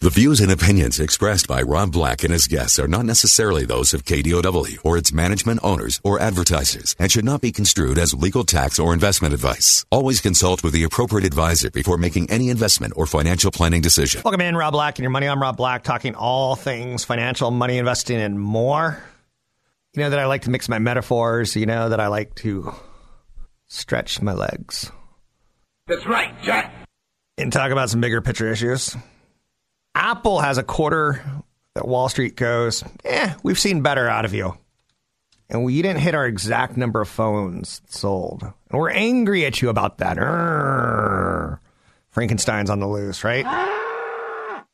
The views and opinions expressed by Rob Black and his guests are not necessarily those of KDOW or its management owners or advertisers and should not be construed as legal tax or investment advice. Always consult with the appropriate advisor before making any investment or financial planning decision. Welcome in, Rob Black and your money. I'm Rob Black, talking all things financial, money investing, and more. You know that I like to mix my metaphors. You know that I like to stretch my legs. That's right, Jack. And talk about some bigger picture issues. Apple has a quarter that Wall Street goes, eh, we've seen better out of you. And we didn't hit our exact number of phones sold. And we're angry at you about that. Urgh. Frankenstein's on the loose, right?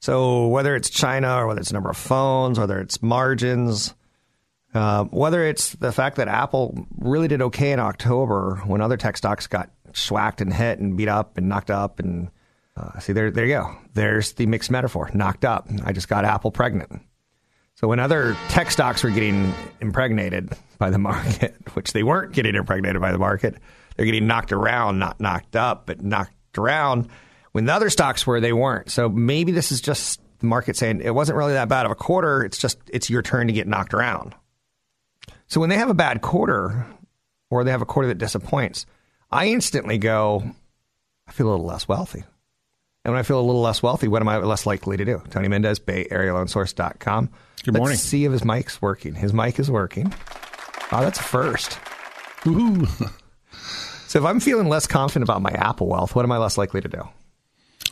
So whether it's China or whether it's number of phones, whether it's margins, uh, whether it's the fact that Apple really did okay in October when other tech stocks got schwacked and hit and beat up and knocked up and uh, see, there, there you go. There's the mixed metaphor. Knocked up. I just got Apple pregnant. So when other tech stocks were getting impregnated by the market, which they weren't getting impregnated by the market, they're getting knocked around, not knocked up, but knocked around. When the other stocks were, they weren't. So maybe this is just the market saying it wasn't really that bad of a quarter. It's just it's your turn to get knocked around. So when they have a bad quarter, or they have a quarter that disappoints, I instantly go, I feel a little less wealthy. And when I feel a little less wealthy, what am I less likely to do? Tony Mendez, Bay Area Loan Source.com. Good morning. Let's see if his mic's working. His mic is working. Oh, that's a first. Ooh. So if I'm feeling less confident about my Apple wealth, what am I less likely to do?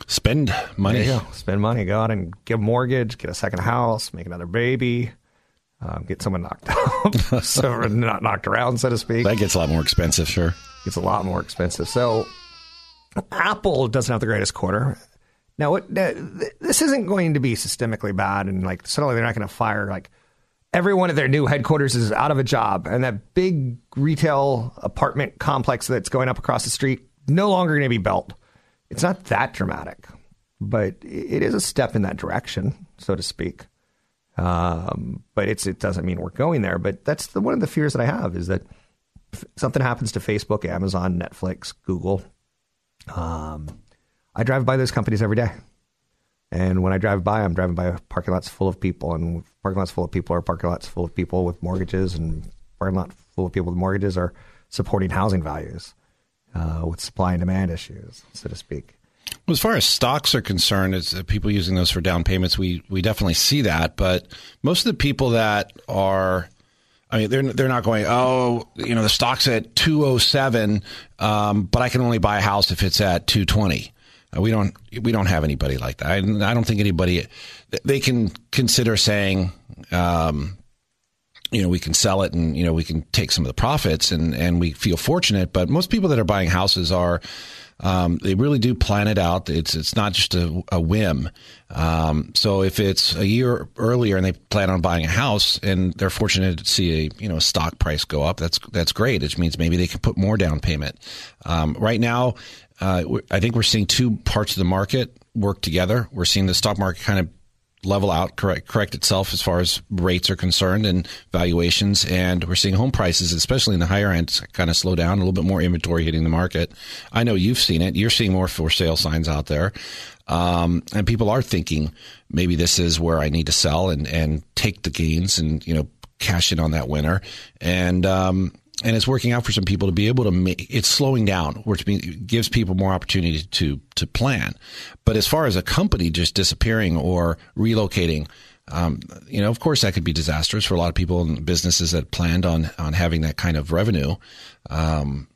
Spend money. There you go. Spend money. Go out and get a mortgage, get a second house, make another baby, um, get someone knocked up, so not knocked around, so to speak. That gets a lot more expensive, sure. It's a lot more expensive. So Apple doesn't have the greatest quarter. Now, it, this isn't going to be systemically bad, and like suddenly they're not going to fire like everyone at their new headquarters is out of a job, and that big retail apartment complex that's going up across the street no longer going to be built. It's not that dramatic, but it is a step in that direction, so to speak. Um, but it doesn't mean we're going there. But that's the, one of the fears that I have is that something happens to Facebook, Amazon, Netflix, Google. Um, I drive by those companies every day. And when I drive by, I'm driving by parking lots full of people, and parking lots full of people are parking lots full of people with mortgages, and parking lot full of people with mortgages are supporting housing values uh, with supply and demand issues, so to speak. Well, as far as stocks are concerned, it's uh, people using those for down payments. We we definitely see that, but most of the people that are I mean, they're they're not going. Oh, you know, the stock's at two oh seven, um, but I can only buy a house if it's at two twenty. Uh, we don't we don't have anybody like that. I, I, don't think anybody they can consider saying, um, you know, we can sell it and you know we can take some of the profits and and we feel fortunate. But most people that are buying houses are um, they really do plan it out. It's it's not just a, a whim. Um, so if it's a year earlier and they plan on buying a house and they're fortunate to see a you know stock price go up, that's that's great. It means maybe they can put more down payment. Um, right now, uh, I think we're seeing two parts of the market work together. We're seeing the stock market kind of level out, correct, correct itself as far as rates are concerned and valuations. And we're seeing home prices, especially in the higher end, kind of slow down, a little bit more inventory hitting the market. I know you've seen it. You're seeing more for sale signs out there. Um, and people are thinking maybe this is where I need to sell and, and take the gains and, you know, cash in on that winner. And, um, and it's working out for some people to be able to make it's slowing down which gives people more opportunity to to plan. But as far as a company just disappearing or relocating um, you know of course that could be disastrous for a lot of people and businesses that planned on on having that kind of revenue. Um,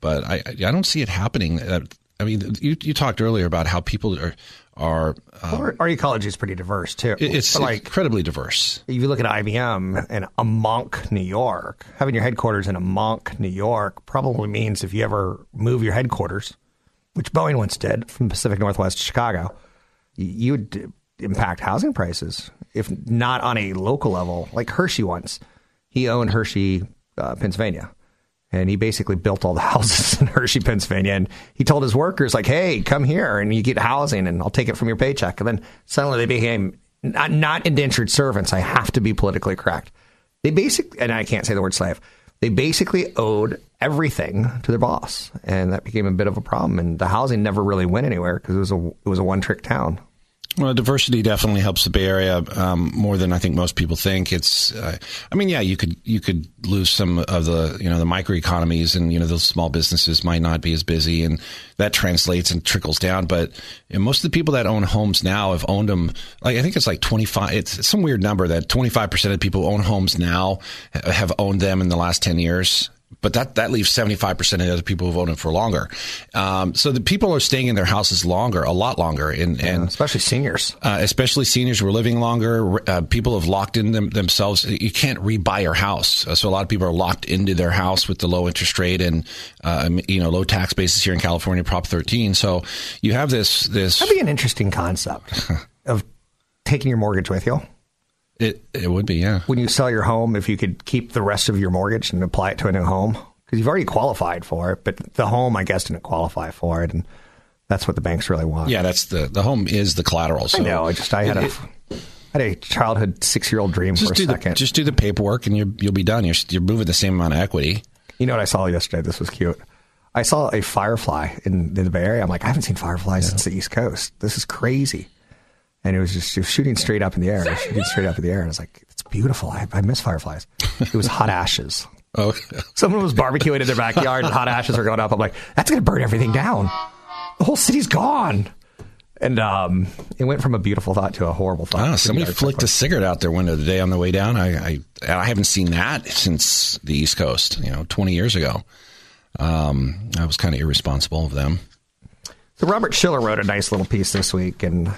but I I don't see it happening. Uh, I mean you you talked earlier about how people are are um, our, our, ecology is pretty diverse too. It's like, incredibly diverse. If you look at IBM in Armonk, New York, having your headquarters in Armonk, New York, probably means if you ever move your headquarters, which Boeing once did from Pacific Northwest to Chicago, you would impact housing prices, if not on a local level. Like Hershey once, he owned Hershey, uh, Pennsylvania. And he basically built all the houses in Hershey, Pennsylvania. And he told his workers, like, hey, come here and you get housing and I'll take it from your paycheck. And then suddenly they became not, not indentured servants. I have to be politically correct. They basically, and I can't say the word slave, they basically owed everything to their boss. And that became a bit of a problem. And the housing never really went anywhere because it was a, it was a one trick town. Well, diversity definitely helps the Bay Area um, more than I think most people think. It's, uh, I mean, yeah, you could you could lose some of the you know the microeconomies, and you know those small businesses might not be as busy, and that translates and trickles down. But you know, most of the people that own homes now have owned them. Like I think it's like twenty five. It's some weird number that twenty five percent of people who own homes now have owned them in the last ten years but that, that leaves 75% of the other people who voted for longer. Um, so the people are staying in their houses longer, a lot longer. And, Yeah, and especially seniors. uh, especially seniors who are living longer. Uh, people have locked in them, themselves. You can't rebuy your house. Uh, so a lot of people are locked into their house with the low interest rate and, uh, you know, low tax basis here in California, Prop 13. So you have this, this, That'd be an interesting concept of taking your mortgage with you. It, it would be, yeah. When you sell your home, if you could keep the rest of your mortgage and apply it to a new home, because you've already qualified for it, but the home, I guess, didn't qualify for it, and that's what the banks really want. Yeah, that's the, the home is the collateral. So I know. I just I had a It- had a childhood six year old dream just for a do the, second. just do the paperwork and you you'll be done. You're, you're moving the same amount of equity. You know what I saw yesterday? This was cute. I saw a firefly in, in the Bay Area. I'm like, I haven't seen fireflies since the East Coast. This is crazy. And it was just it was shooting straight up in the air, It was shooting straight up in the air. And I was like, it's beautiful. I, I miss fireflies. It was hot ashes. Oh, Someone was barbecuing in their backyard and hot ashes were going up. I'm like, that's going to burn everything down. The whole city's gone. And um, it went from a beautiful thought to a horrible thought. Pretty somebody flicked a cigarette out their window today on the way down. I, I I haven't seen that since the East Coast. You know, twenty years ago. Um, that was kind of irresponsible of them. So Robert Shiller wrote a nice little piece this week, and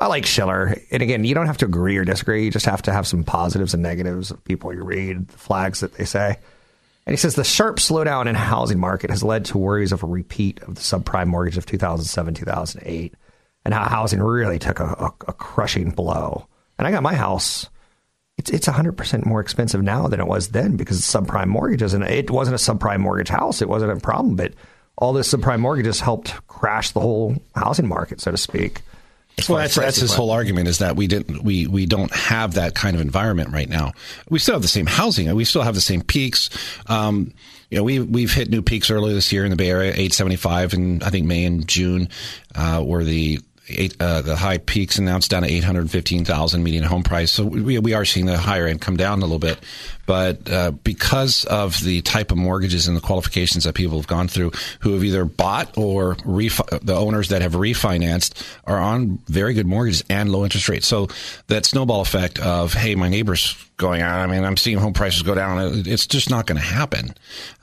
I like Shiller. And again, you don't have to agree or disagree. You just have to have some positives and negatives of people you read, the flags that they say. And he says the sharp slowdown in housing market has led to worries of a repeat of the subprime mortgage of 2007, 2008, and how housing really took a, a, a crushing blow. And I got my house. It's it's 100% more expensive now than it was then because it's subprime mortgages. And it wasn't a subprime mortgage house. It wasn't a problem, but all this subprime mortgages helped crash the whole housing market, so to speak. Well, that's that's his whole argument is that we didn't we we don't have that kind of environment right now. We still have the same housing. We still have the same peaks. Um, you know, we we've hit new peaks earlier this year in the Bay Area. Eight seventy five, and I think May and June uh, were the eight, uh, the high peaks, and now it's down to eight hundred fifteen thousand median home price. So we we are seeing the higher end come down a little bit, but uh, because of the type of mortgages and the qualifications that people have gone through, who have either bought or refi- the owners that have refinanced are on very good mortgages and low interest rates. So that snowball effect of hey, my neighbor's going on. I mean, I'm seeing home prices go down. It's just not going to happen.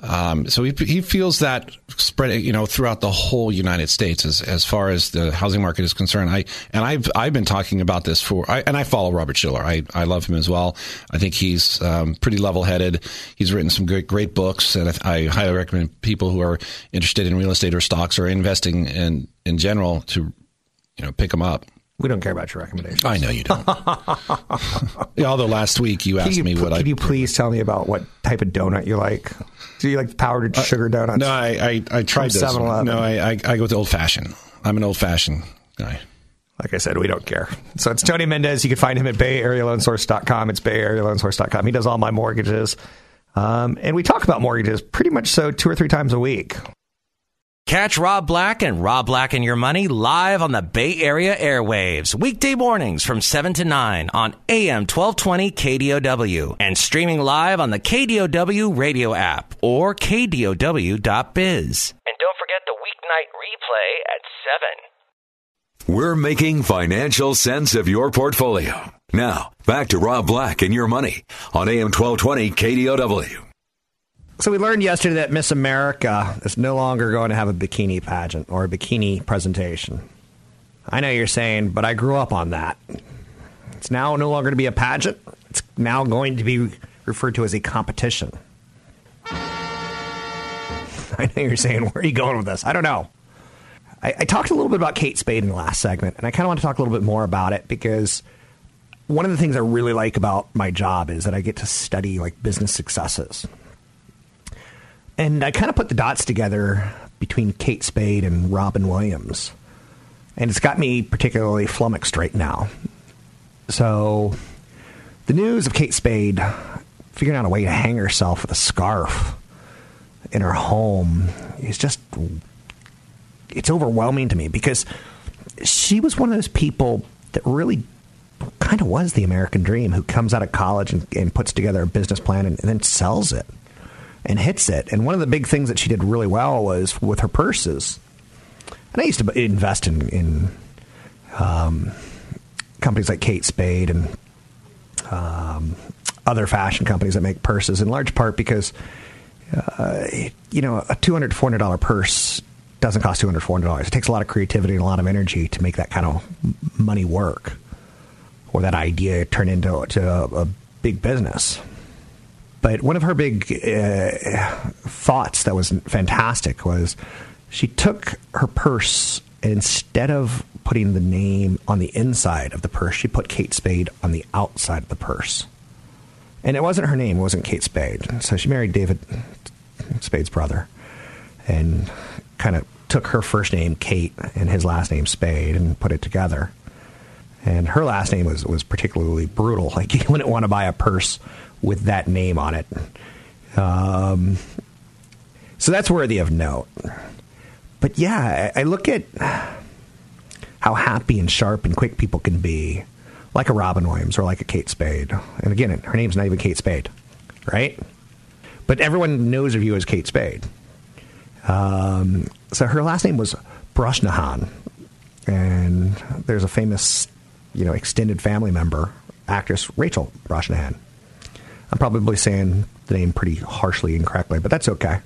Um, so he, he feels that spread, you know, throughout the whole United States as, as far as the housing market is concerned. I, and I've, I've been talking about this for, I, and I follow Robert Shiller. I, I love him as well. I think he's, um, pretty level headed. He's written some great, great books and I, I highly recommend people who are interested in real estate or stocks or investing in, in general to, you know, pick them up. We don't care about your recommendations. I know you don't. Yeah, although last week you Can asked you, me what I can you please tell me about what type of donut you like? Do you like powdered sugar donuts? Uh, No, I I, I tried this. 7-Eleven. No, I, I I go with the old fashioned. I'm an old fashioned guy. Like I said, we don't care. So it's Tony Mendez. You can find him at bayarealoansource.com. It's bayarealoansource.com. He does all my mortgages. Um, and we talk about mortgages pretty much so two or three times a week. Catch Rob Black and Rob Black and Your Money live on the Bay Area airwaves, weekday mornings from 7 to 9 on AM 1220 KDOW and streaming live on the KDOW radio app or KDOW.biz. And don't forget the weeknight replay at 7. We're making financial sense of your portfolio. Now, back to Rob Black and your money on AM 1220 KDOW. So we learned yesterday that Miss America is no longer going to have a bikini pageant or a bikini presentation. I know you're saying, but I grew up on that. It's now no longer to be a pageant. It's now going to be referred to as a competition. I know you're saying, where are you going with this? I don't know. I, I talked a little bit about Kate Spade in the last segment, and I kind of want to talk a little bit more about it because one of the things I really like about my job is that I get to study like business successes. And I kind of put the dots together between Kate Spade and Robin Williams. And it's got me particularly flummoxed right now. So, the news of Kate Spade figuring out a way to hang herself with a scarf in her home is just it's overwhelming to me because she was one of those people that really kind of was the American dream who comes out of college and, and puts together a business plan and, and, then sells it and hits it. And one of the big things that she did really well was with her purses. And I used to invest in, in um, companies like Kate Spade and um, other fashion companies that make purses in large part because, uh, you know, a $200, $400 purse doesn't cost $200, $400. It takes a lot of creativity and a lot of energy to make that kind of money work or that idea turn into to a, a big business. But one of her big uh, thoughts that was fantastic was she took her purse and instead of putting the name on the inside of the purse, she put Kate Spade on the outside of the purse. And it wasn't her name, it wasn't Kate Spade. So she married David Spade's brother and kind of took her first name, Kate, and his last name, Spade, and put it together. And her last name was, was particularly brutal. Like, you wouldn't want to buy a purse with that name on it. Um, so that's worthy of note. But yeah, I, I look at how happy and sharp and quick people can be, like a Robin Williams or like a Kate Spade. And again, her name's not even Kate Spade, right? But everyone knows of you as Kate Spade. Um, so her last name was Brosnahan, and there's a famous, you know, extended family member, actress Rachel Brosnahan. I'm probably saying the name pretty harshly and correctly, but that's okay.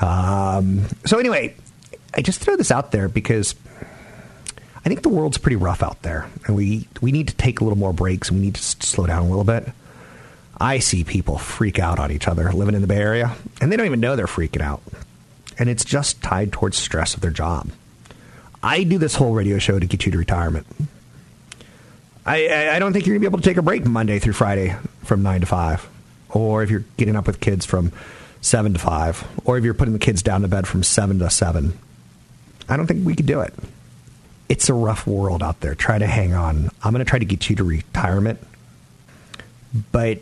Um, so anyway, I just throw this out there because I think the world's pretty rough out there, and we we need to take a little more breaks and we need to slow down a little bit. I see people freak out on each other living in the Bay Area, and they don't even know they're freaking out and it's just tied towards stress of their job. I do this whole radio show to get you to retirement. I, I don't think you're going to be able to take a break Monday through Friday from 9 to 5. Or if you're getting up with kids from 7 to 5. Or if you're putting the kids down to bed from 7 to 7. I don't think we could do it. It's a rough world out there. Try to hang on. I'm going to try to get you to retirement. But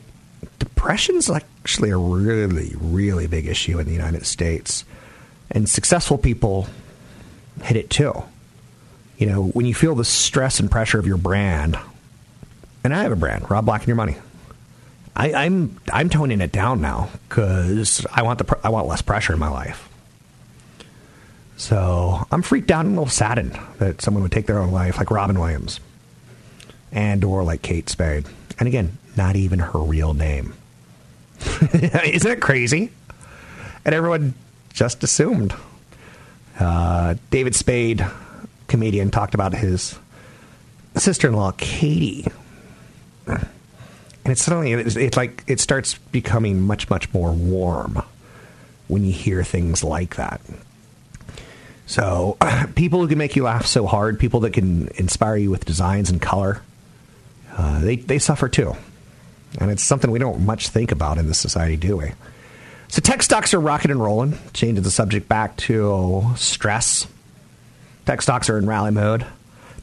depression's actually a really, really big issue in the United States. And successful people hit it too. You know, when you feel the stress and pressure of your brand, and I have a brand, Rob Black and Your Money. I, am I'm, I'm toning it down now because I want the I want less pressure in my life. So I'm freaked out and a little saddened that someone would take their own life, like Robin Williams, and or like Kate Spade, and again, not even her real name. Isn't it crazy? And everyone just assumed. Uh, David Spade, comedian, talked about his sister-in-law Katie, and it's suddenly it's, it's like it starts becoming much much more warm when you hear things like that. So, people who can make you laugh so hard, people that can inspire you with designs and color, uh, they they suffer too, and it's something we don't much think about in this society, do we? So tech stocks are rocking and rolling. Changing the subject back to stress. Tech stocks are in rally mode.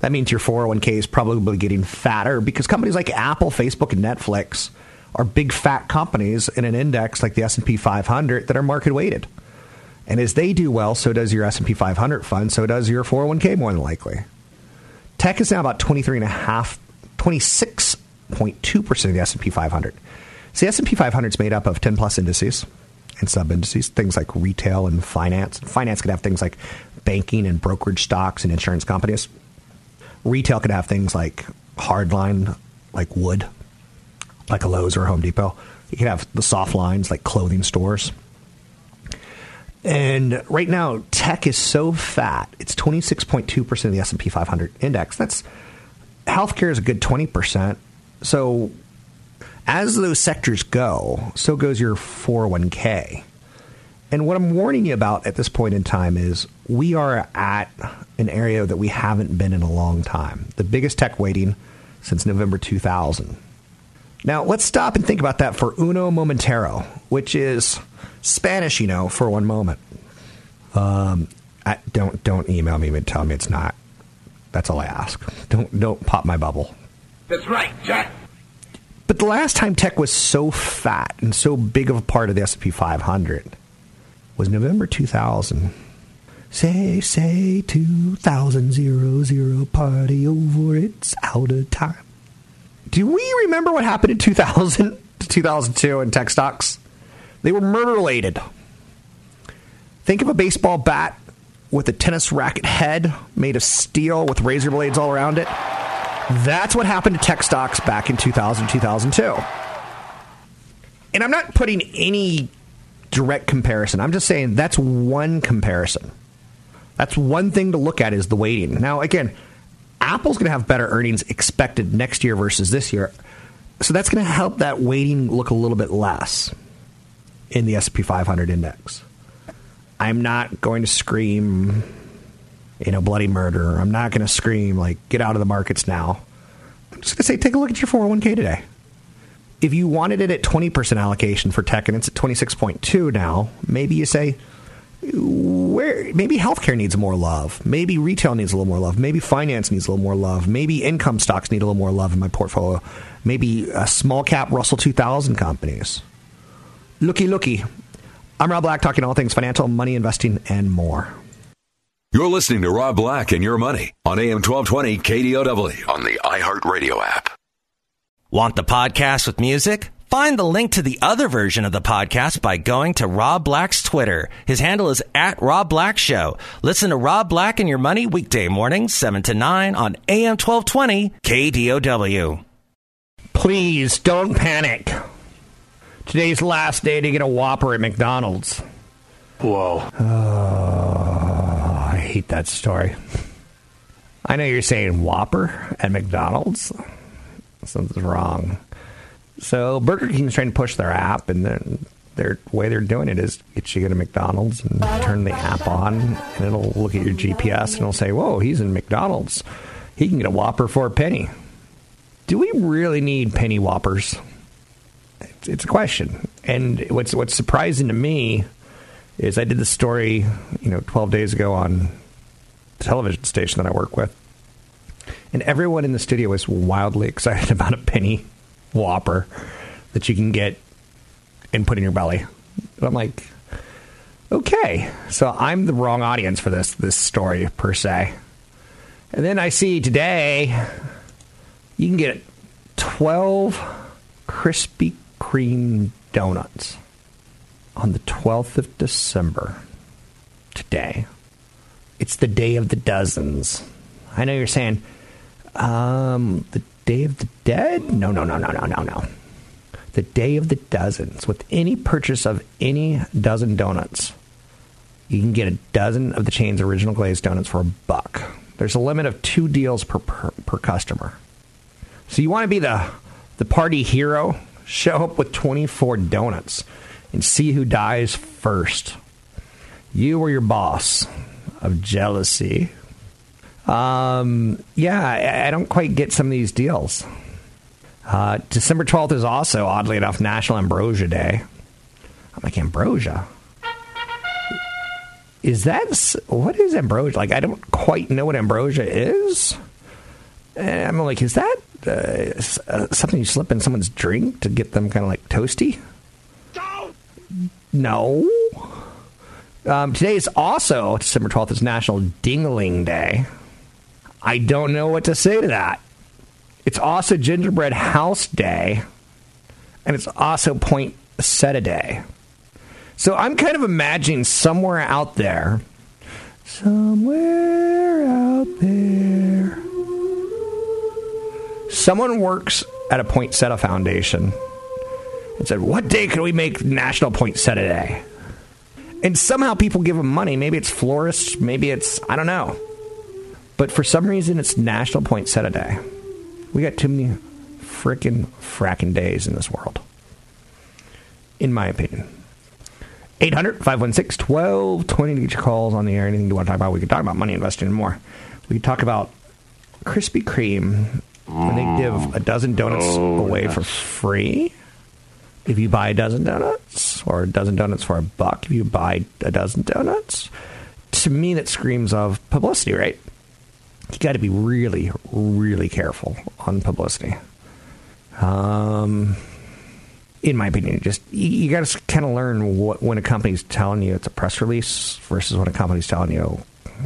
That means your 401k is probably getting fatter because companies like Apple, Facebook, and Netflix are big fat companies in an index like the S&P 500 that are market weighted. And as they do well, so does your S&P 500 fund, so does your 401k more than likely. Tech is now about 23.5 26.2% of the S&P 500. So the S&P 500 is made up of 10 plus indices and sub indices, things like retail and finance. Finance could have things like banking and brokerage stocks and insurance companies. Retail could have things like hardline, like wood, like a Lowe's or a Home Depot. You could have the soft lines like clothing stores. And right now, tech is so fat; it's twenty six point two percent of the S and P five hundred index. That's healthcare is a good twenty percent. So as those sectors go, so goes your 401k. And what I'm warning you about at this point in time is we are at an area that we haven't been in a long time. The biggest tech waiting since November 2000. Now, let's stop and think about that for uno momentero, which is Spanish, you know, for one moment. Um, I, don't don't email me and tell me it's not. That's all I ask. Don't don't pop my bubble. That's right, Jack. But the last time tech was so fat and so big of a part of the S&P 500 was November 2000. Say, say, 2000, zero, zero, party over, it's out of time. Do we remember what happened in 2000 to 2002 in tech stocks? They were murder related. Think of a baseball bat with a tennis racket head made of steel with razor blades all around it. That's what happened to tech stocks back in 2000, 2002. And I'm not putting any direct comparison. I'm just saying that's one comparison. That's one thing to look at is the weighting. Now, again, Apple's going to have better earnings expected next year versus this year. So that's going to help that weighting look a little bit less in the S&P 500 index. I'm not going to scream, you know, bloody murder. I'm not going to scream like get out of the markets now. I'm just going to say take a look at your 401k today. If you wanted it at 20% allocation for tech and it's at 26.2 now, maybe you say where maybe healthcare needs more love. Maybe retail needs a little more love. Maybe finance needs a little more love. Maybe income stocks need a little more love in my portfolio. Maybe a small cap Russell 2000 companies. Looky, looky. I'm Rob Black, talking all things financial, money, investing, and more. You're listening to Rob Black and Your Money on AM 1220 KDOW on the iHeartRadio app. Want the podcast with music? Find the link to the other version of the podcast by going to Rob Black's Twitter. His handle is at Rob Black Show. Listen to Rob Black and Your Money weekday mornings, 7 to 9 on AM 1220 KDOW. Please don't panic. Today's last day to get a Whopper at McDonald's. Whoa. Oh, I hate that story. I know you're saying Whopper at McDonald's. Something's wrong. So Burger King's trying to push their app, and then their way they're doing it is get you to McDonald's and turn the app on, and it'll look at your GPS and it'll say, "Whoa, he's in McDonald's. He can get a Whopper for a penny." Do we really need penny Whoppers? It's, it's a question. And what's what's surprising to me is I did the story, you know, 12 days ago on the television station that I work with, and everyone in the studio was wildly excited about a penny Whopper that you can get and put in your belly. And I'm like, okay, so I'm the wrong audience for this this story per se. And then I see today you can get 12 Krispy Kreme donuts on the 12th of December today. It's the day of the dozens. I know you're saying, um, the Day of the Dead? No, no, no, no, no, no, no. The Day of the Dozens. With any purchase of any dozen donuts, you can get a dozen of the chain's original glazed donuts for a buck. There's a limit of two deals per, per, per customer. So you want to be the, the party hero? Show up with 24 donuts and see who dies first. You or your boss of jealousy. Um, yeah, I, don't quite get some of these deals. Uh, December 12th is also, oddly enough, National Ambrosia Day. I'm like, Ambrosia? Is that, what is ambrosia? Like, I don't quite know what ambrosia is. And I'm like, is that uh, uh, something you slip in someone's drink to get them kind of like toasty? No. Um, today is also December 12th is National Dingling Day. I don't know what to say to that. It's also Gingerbread House Day, and it's also Poinsettia Day. So I'm kind of imagining somewhere out there, somewhere out there, someone works at a Poinsettia Foundation and said, What day can we make National Poinsettia Day? And somehow people give them money. Maybe it's florists, maybe it's, I don't know. But for some reason, it's National Poinsettia Day. We got too many frickin' fracking days in this world, in my opinion. 800 516 1220 to get your calls on the air. Anything you want to talk about, we could talk about money investing and more. We could talk about Krispy Kreme when they give a dozen donuts oh, away for free. If you buy a dozen donuts, or a dozen donuts for a buck, if you buy a dozen donuts, to me that screams of publicity, right? You got to be really, really careful on publicity. Um, in my opinion, just you, you got to kind of learn what when a company's telling you it's a press release versus when a company's telling you,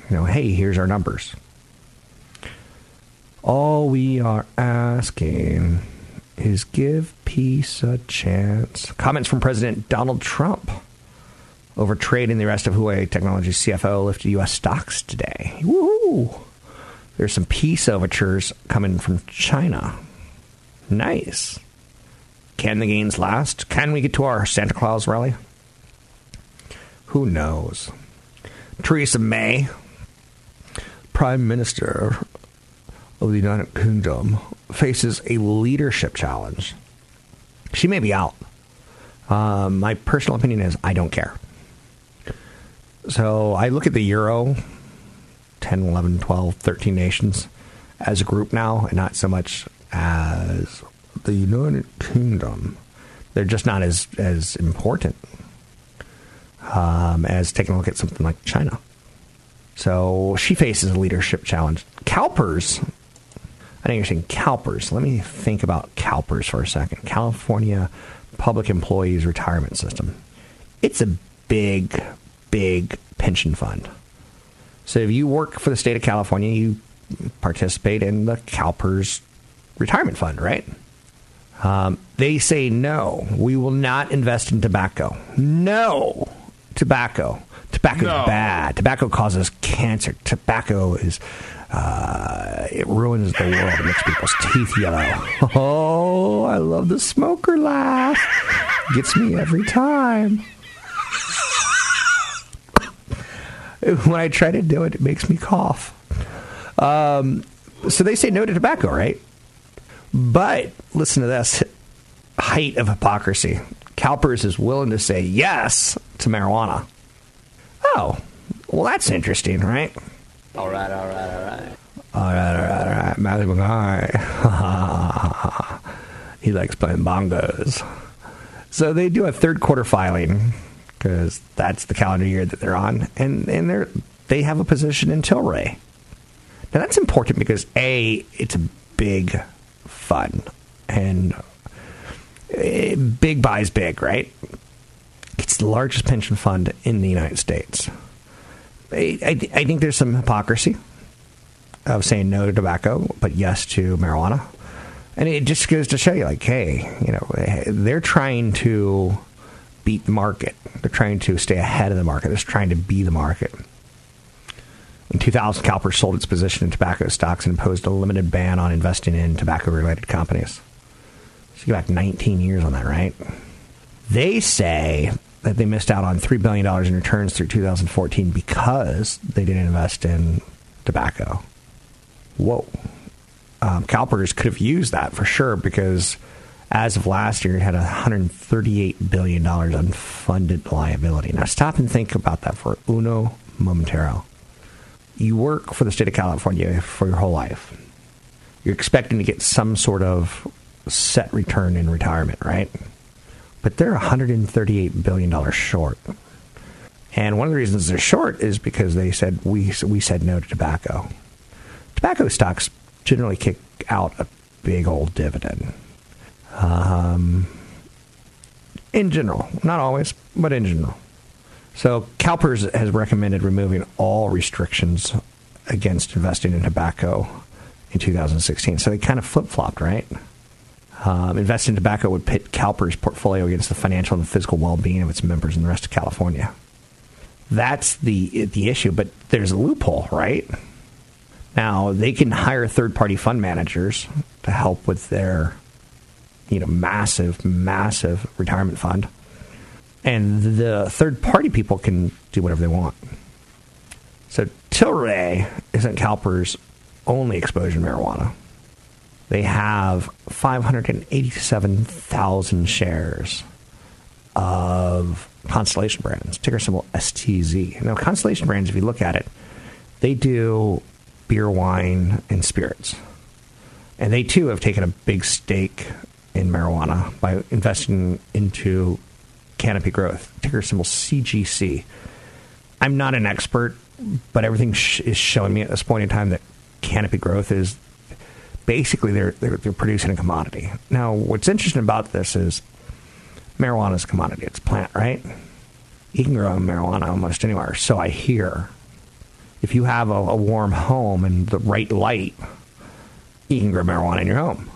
you know, hey, here's our numbers. All we are asking is give peace a chance. Comments from President Donald Trump over trade and the rest of Huawei Technologies CFO lifted U.S. stocks today. Woohoo! There's some peace overtures coming from China. Nice. Can the gains last? Can we get to our Santa Claus rally? Who knows? Theresa May, Prime Minister of the United Kingdom, faces a leadership challenge. She may be out. Um, my personal opinion is I don't care. So I look at the Euro, 10, 11, 12, 13 nations as a group now, and not so much as the United Kingdom. They're just not as, as important um, as taking a look at something like China. So she faces a leadership challenge. CalPERS, I think you're saying CalPERS. Let me think about CalPERS for a second. California Public Employees Retirement System. It's a big, big pension fund. So if you work for the state of California, you participate in the CalPERS retirement fund, right? Um, they say no, we will not invest in tobacco. No, tobacco. Tobacco No. is bad. Tobacco causes cancer. Tobacco is uh, it ruins the world. It makes people's teeth yellow. Oh, I love the smoker laugh. Gets me every time. When I try to do it, it makes me cough. Um, so they say no to tobacco, right? But listen to this height of hypocrisy. CalPERS is willing to say yes to marijuana. Oh, well, that's interesting, right? All right, all right, all right. All right, all right, all right. Matthew McConaughey. he likes playing bongos. So they do a third quarter filing because that's the calendar year that they're on, and and they're they have a position in Tilray. Now that's important because a it's a big fund and eh, big buys big, right? It's the largest pension fund in the United States. I, I, I think there's some hypocrisy of saying no to tobacco, but yes to marijuana. And it just goes to show you, like, hey, you know, they're trying to beat the market. They're trying to stay ahead of the market. They're trying to be the market. In 2000, CalPERS sold its position in tobacco stocks and imposed a limited ban on investing in tobacco-related companies. So you go back 19 years on that, right? They say that they missed out on $3 billion in returns through 2014 because they didn't invest in tobacco. Whoa. Um, CalPERS could have used that for sure because as of last year, it had $138 billion unfunded liability. Now, stop and think about that for uno momentero. You work for the state of California for your whole life. You're expecting to get some sort of set return in retirement, right? But they're $138 billion short. And one of the reasons they're short is because they said we, we said no to tobacco. Tobacco stocks generally kick out a big old dividend. Um, in general, not always, but in general. So CalPERS has recommended removing all restrictions against investing in tobacco in 2016. So they kind of flip flopped, right? Um, investing in tobacco would pit CalPERS' portfolio against the financial and physical well-being of its members in the rest of California. That's the the issue, but there's a loophole, right? Now they can hire third-party fund managers to help with their, you know, massive, massive retirement fund, and the third-party people can do whatever they want. So Tilray isn't CalPERS' only exposure to marijuana. They have 587,000 shares of Constellation Brands, ticker symbol STZ. Now, Constellation Brands, if you look at it, they do beer, wine, and spirits. And they too have taken a big stake in marijuana by investing into Canopy Growth, ticker symbol CGC. I'm not an expert, but everything sh- is showing me at this point in time that Canopy Growth is basically they're, they're, they're producing a commodity. Now, what's interesting about this is marijuana is a commodity. It's a plant, right? You can grow marijuana almost anywhere. So I hear. If you have a, a warm home and the right light, you can grow marijuana in your home.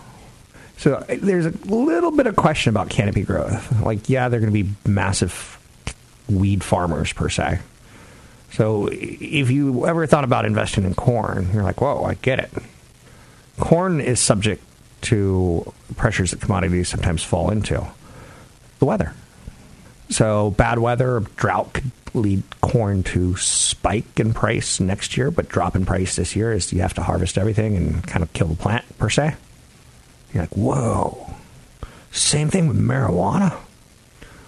So uh, there's a little bit of question about canopy growth. Like, yeah, they're going to be massive weed farmers per se. So if you ever thought about investing in corn, you're like, whoa, I get it. Corn is subject to pressures that commodities sometimes fall into. The weather. So bad weather, drought could lead corn to spike in price next year, but drop in price this year is you have to harvest everything and kind of kill the plant per se. You're like, whoa. Same thing with marijuana.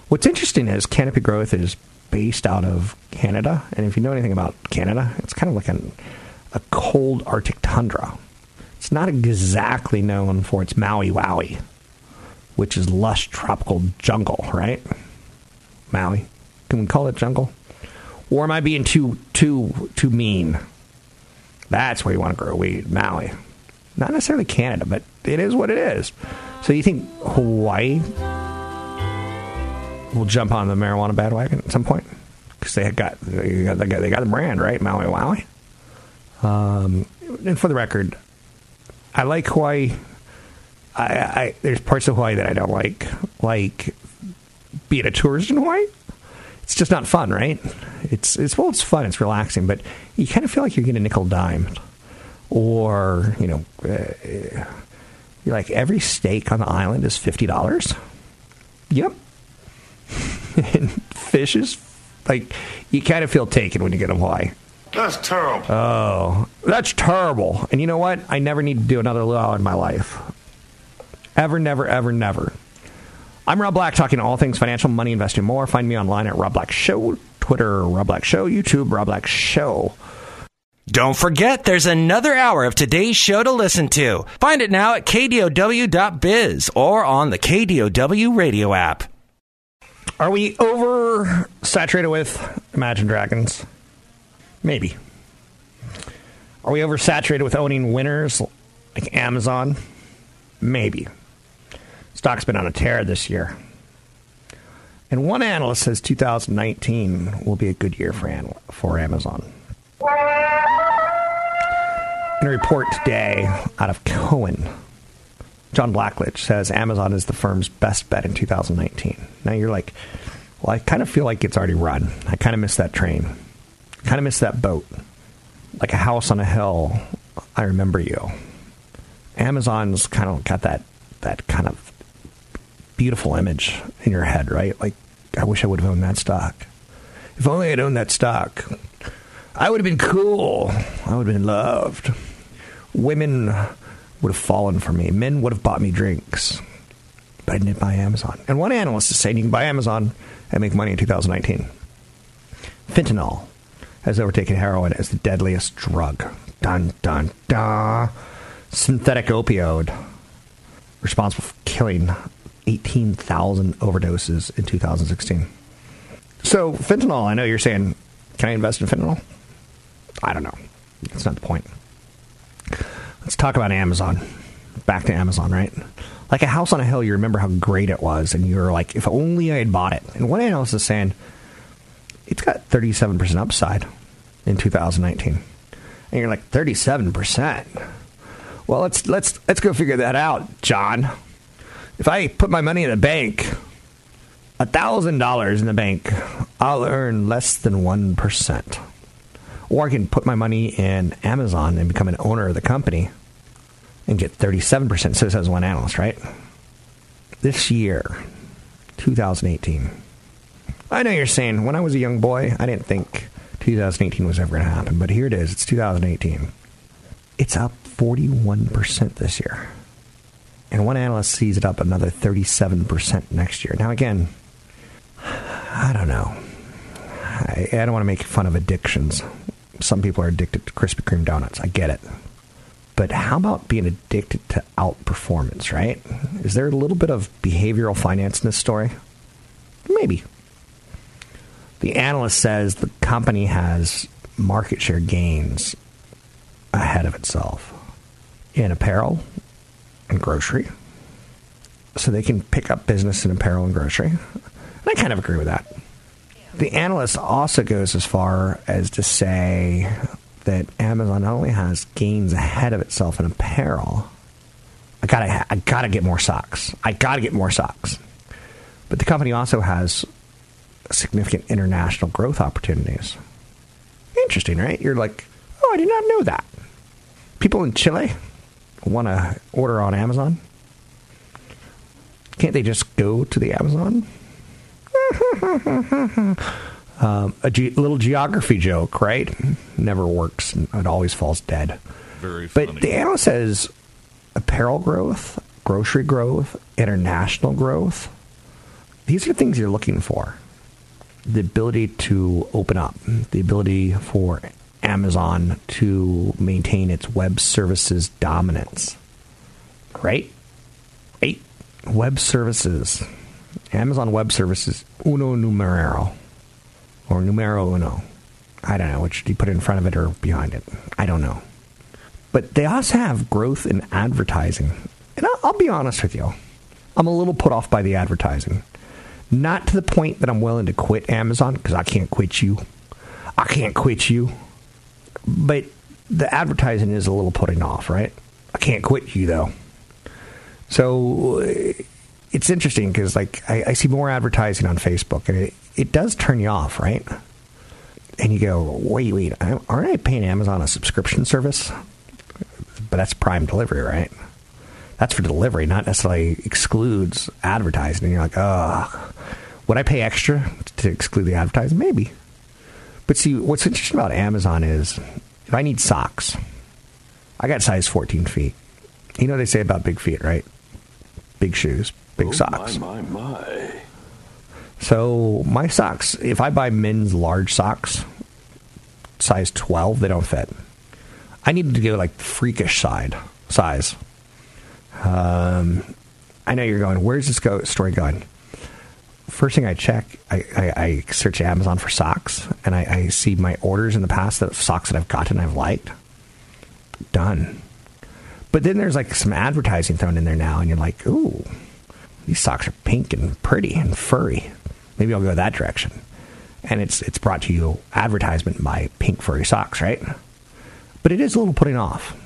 What's interesting is canopy growth is based out of Canada, and if you know anything about Canada, it's kind of like an, a cold Arctic tundra. It's not exactly known for its Maui Wowie, which is lush tropical jungle, right? Maui. Can we call it jungle? Or am I being too too too mean? That's where you want to grow weed, Maui. Not necessarily Canada, but it is what it is. So you think Hawaii will jump on the marijuana bandwagon at some point? Because they got they got, they got the brand right, Maui Wowie. Um, and for the record, I like Hawaii. I, I there's parts of Hawaii that I don't like, like being a tourist in Hawaii. It's just not fun, right? It's it's well, it's fun, it's relaxing, but you kind of feel like you're getting nickel dimed, or you know, uh, you're like every steak on the island is fifty dollars. Yep, and fish is like you kind of feel taken when you get to Hawaii. That's terrible. Oh, that's terrible. And you know what? I never need to do another luau in my life. Ever, never, ever, never. I'm Rob Black, talking all things financial, money, investing, more. Find me online at Rob Black Show, Twitter, Rob Black Show, YouTube, Rob Black Show. Don't forget, there's another hour of today's show to listen to. Find it now at kdow.biz or on the KDOW radio app. Are we over saturated with Imagine Dragons? Maybe. Are we oversaturated with owning winners like Amazon? Maybe. Stock's been on a tear this year. And one analyst says 2019 will be a good year for, for Amazon. In a report today out of Cowen, John Blackledge says Amazon is the firm's best bet in 2019. Now you're like, well, I kind of feel like it's already run. I kind of miss that train. Kind of miss that boat. Like a house on a hill, I remember you. Amazon's kind of got that that kind of beautiful image in your head, right? Like, I wish I would have owned that stock. If only I'd owned that stock, I would have been cool. I would have been loved. Women would have fallen for me. Men would have bought me drinks. But I didn't buy Amazon. And one analyst is saying you can buy Amazon and make money in 2019. Fentanyl has overtaken heroin as the deadliest drug. Dun, dun, dun. Synthetic opioid responsible for killing 18,000 overdoses in 2016. So, fentanyl, I know you're saying, can I invest in fentanyl? I don't know. That's not the point. Let's talk about Amazon. Back to Amazon, right? Like a house on a hill, you remember how great it was, and you're like, if only I had bought it. And one analyst is saying it's got 37% upside in 2019. And you're like, 37%? Well, let's let's let's go figure that out, John. If I put my money in the bank, a thousand dollars in the bank, I'll earn less than one percent. Or I can put my money in Amazon and become an owner of the company and get thirty-seven percent. So says one analyst, right? This year, 2018. I know you're saying when I was a young boy, I didn't think 2018 was ever going to happen, but here it is. It's 2018. It's up 41% this year. And one analyst sees it up another 37% next year. Now, again, I don't know. I, I don't want to make fun of addictions. Some people are addicted to Krispy Kreme donuts. I get it. But how about being addicted to outperformance, right? Is there a little bit of behavioral finance in this story? Maybe. The analyst says the company has market share gains ahead of itself in apparel and grocery. So they can pick up business in apparel and grocery. And I kind of agree with that. The analyst also goes as far as to say that Amazon not only has gains ahead of itself in apparel, I gotta, I gotta get more socks. I gotta get more socks. But the company also has significant international growth opportunities. Interesting, right? You're like, oh, I did not know that. People in Chile want to order on Amazon. Can't they just go to the Amazon? um, a ge- little geography joke, right? Never works. It always falls dead. Very funny. But the analyst says apparel growth, grocery growth, international growth. These are things you're looking for. The ability to open up, the ability for Amazon to maintain its web services dominance. Right? Right? Web services. Amazon Web Services uno numero. Or numero uno. I don't know which do you put in front of it or behind it. I don't know. But they also have growth in advertising. And I'll, I'll be honest with you. I'm a little put off by the advertising. Not to the point that I'm willing to quit Amazon because I can't quit you. I can't quit you. But the advertising is a little putting off, right? I can't quit you though. So it's interesting because like I, I, see more advertising on Facebook and it, it does turn you off, right? And you go, wait, wait, aren't I paying Amazon a subscription service? But that's Prime delivery, right? That's for delivery, not necessarily excludes advertising. And you're like, oh, would I pay extra to exclude the advertising? Maybe. But see, what's interesting about Amazon is if I need socks, I got size 14 feet. You know what they say about big feet, right? Big shoes, oh, socks. My, my, my. So my socks, if I buy men's large socks, size 12, they don't fit. I need to go like freakish side size. Um, I know you're going. Where's this go, story going? First thing I check, I, I, I search Amazon for socks, and I, I, see my orders in the past that socks that I've gotten I've liked. Done. But then there's like some advertising thrown in there now, and you're like, ooh, these socks are pink and pretty and furry. Maybe I'll go that direction. And it's it's brought to you advertisement by Pink Furry Socks, right? But it is a little putting off.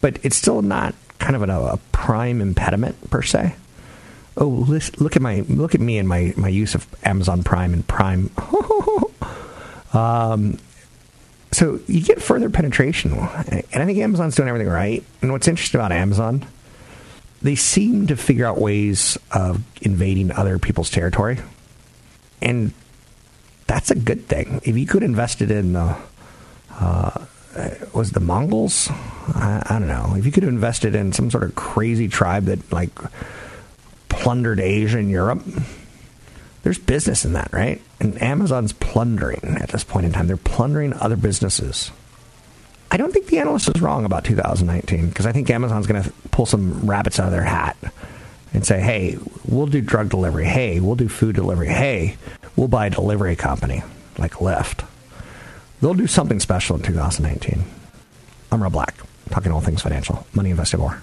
But it's still not kind of a, a prime impediment per se. Oh, look at my look at me and my, my use of Amazon Prime and Prime. um, so you get further penetration, and I think Amazon's doing everything right. And what's interesting about Amazon, they seem to figure out ways of invading other people's territory, and that's a good thing. If you could invest it in uh, uh, was the Mongols? I, I, don't know. If you could have invested in some sort of crazy tribe that like plundered Asia and Europe, there's business in that, right? And Amazon's plundering at this point in time. They're plundering other businesses. I don't think the analyst is wrong about 2019 because I think Amazon's going to pull some rabbits out of their hat and say, hey, we'll do drug delivery. Hey, we'll do food delivery. Hey, we'll buy a delivery company like Lyft. They'll do something special in 2019. I'm Rob Black, talking all things financial. Money invested more.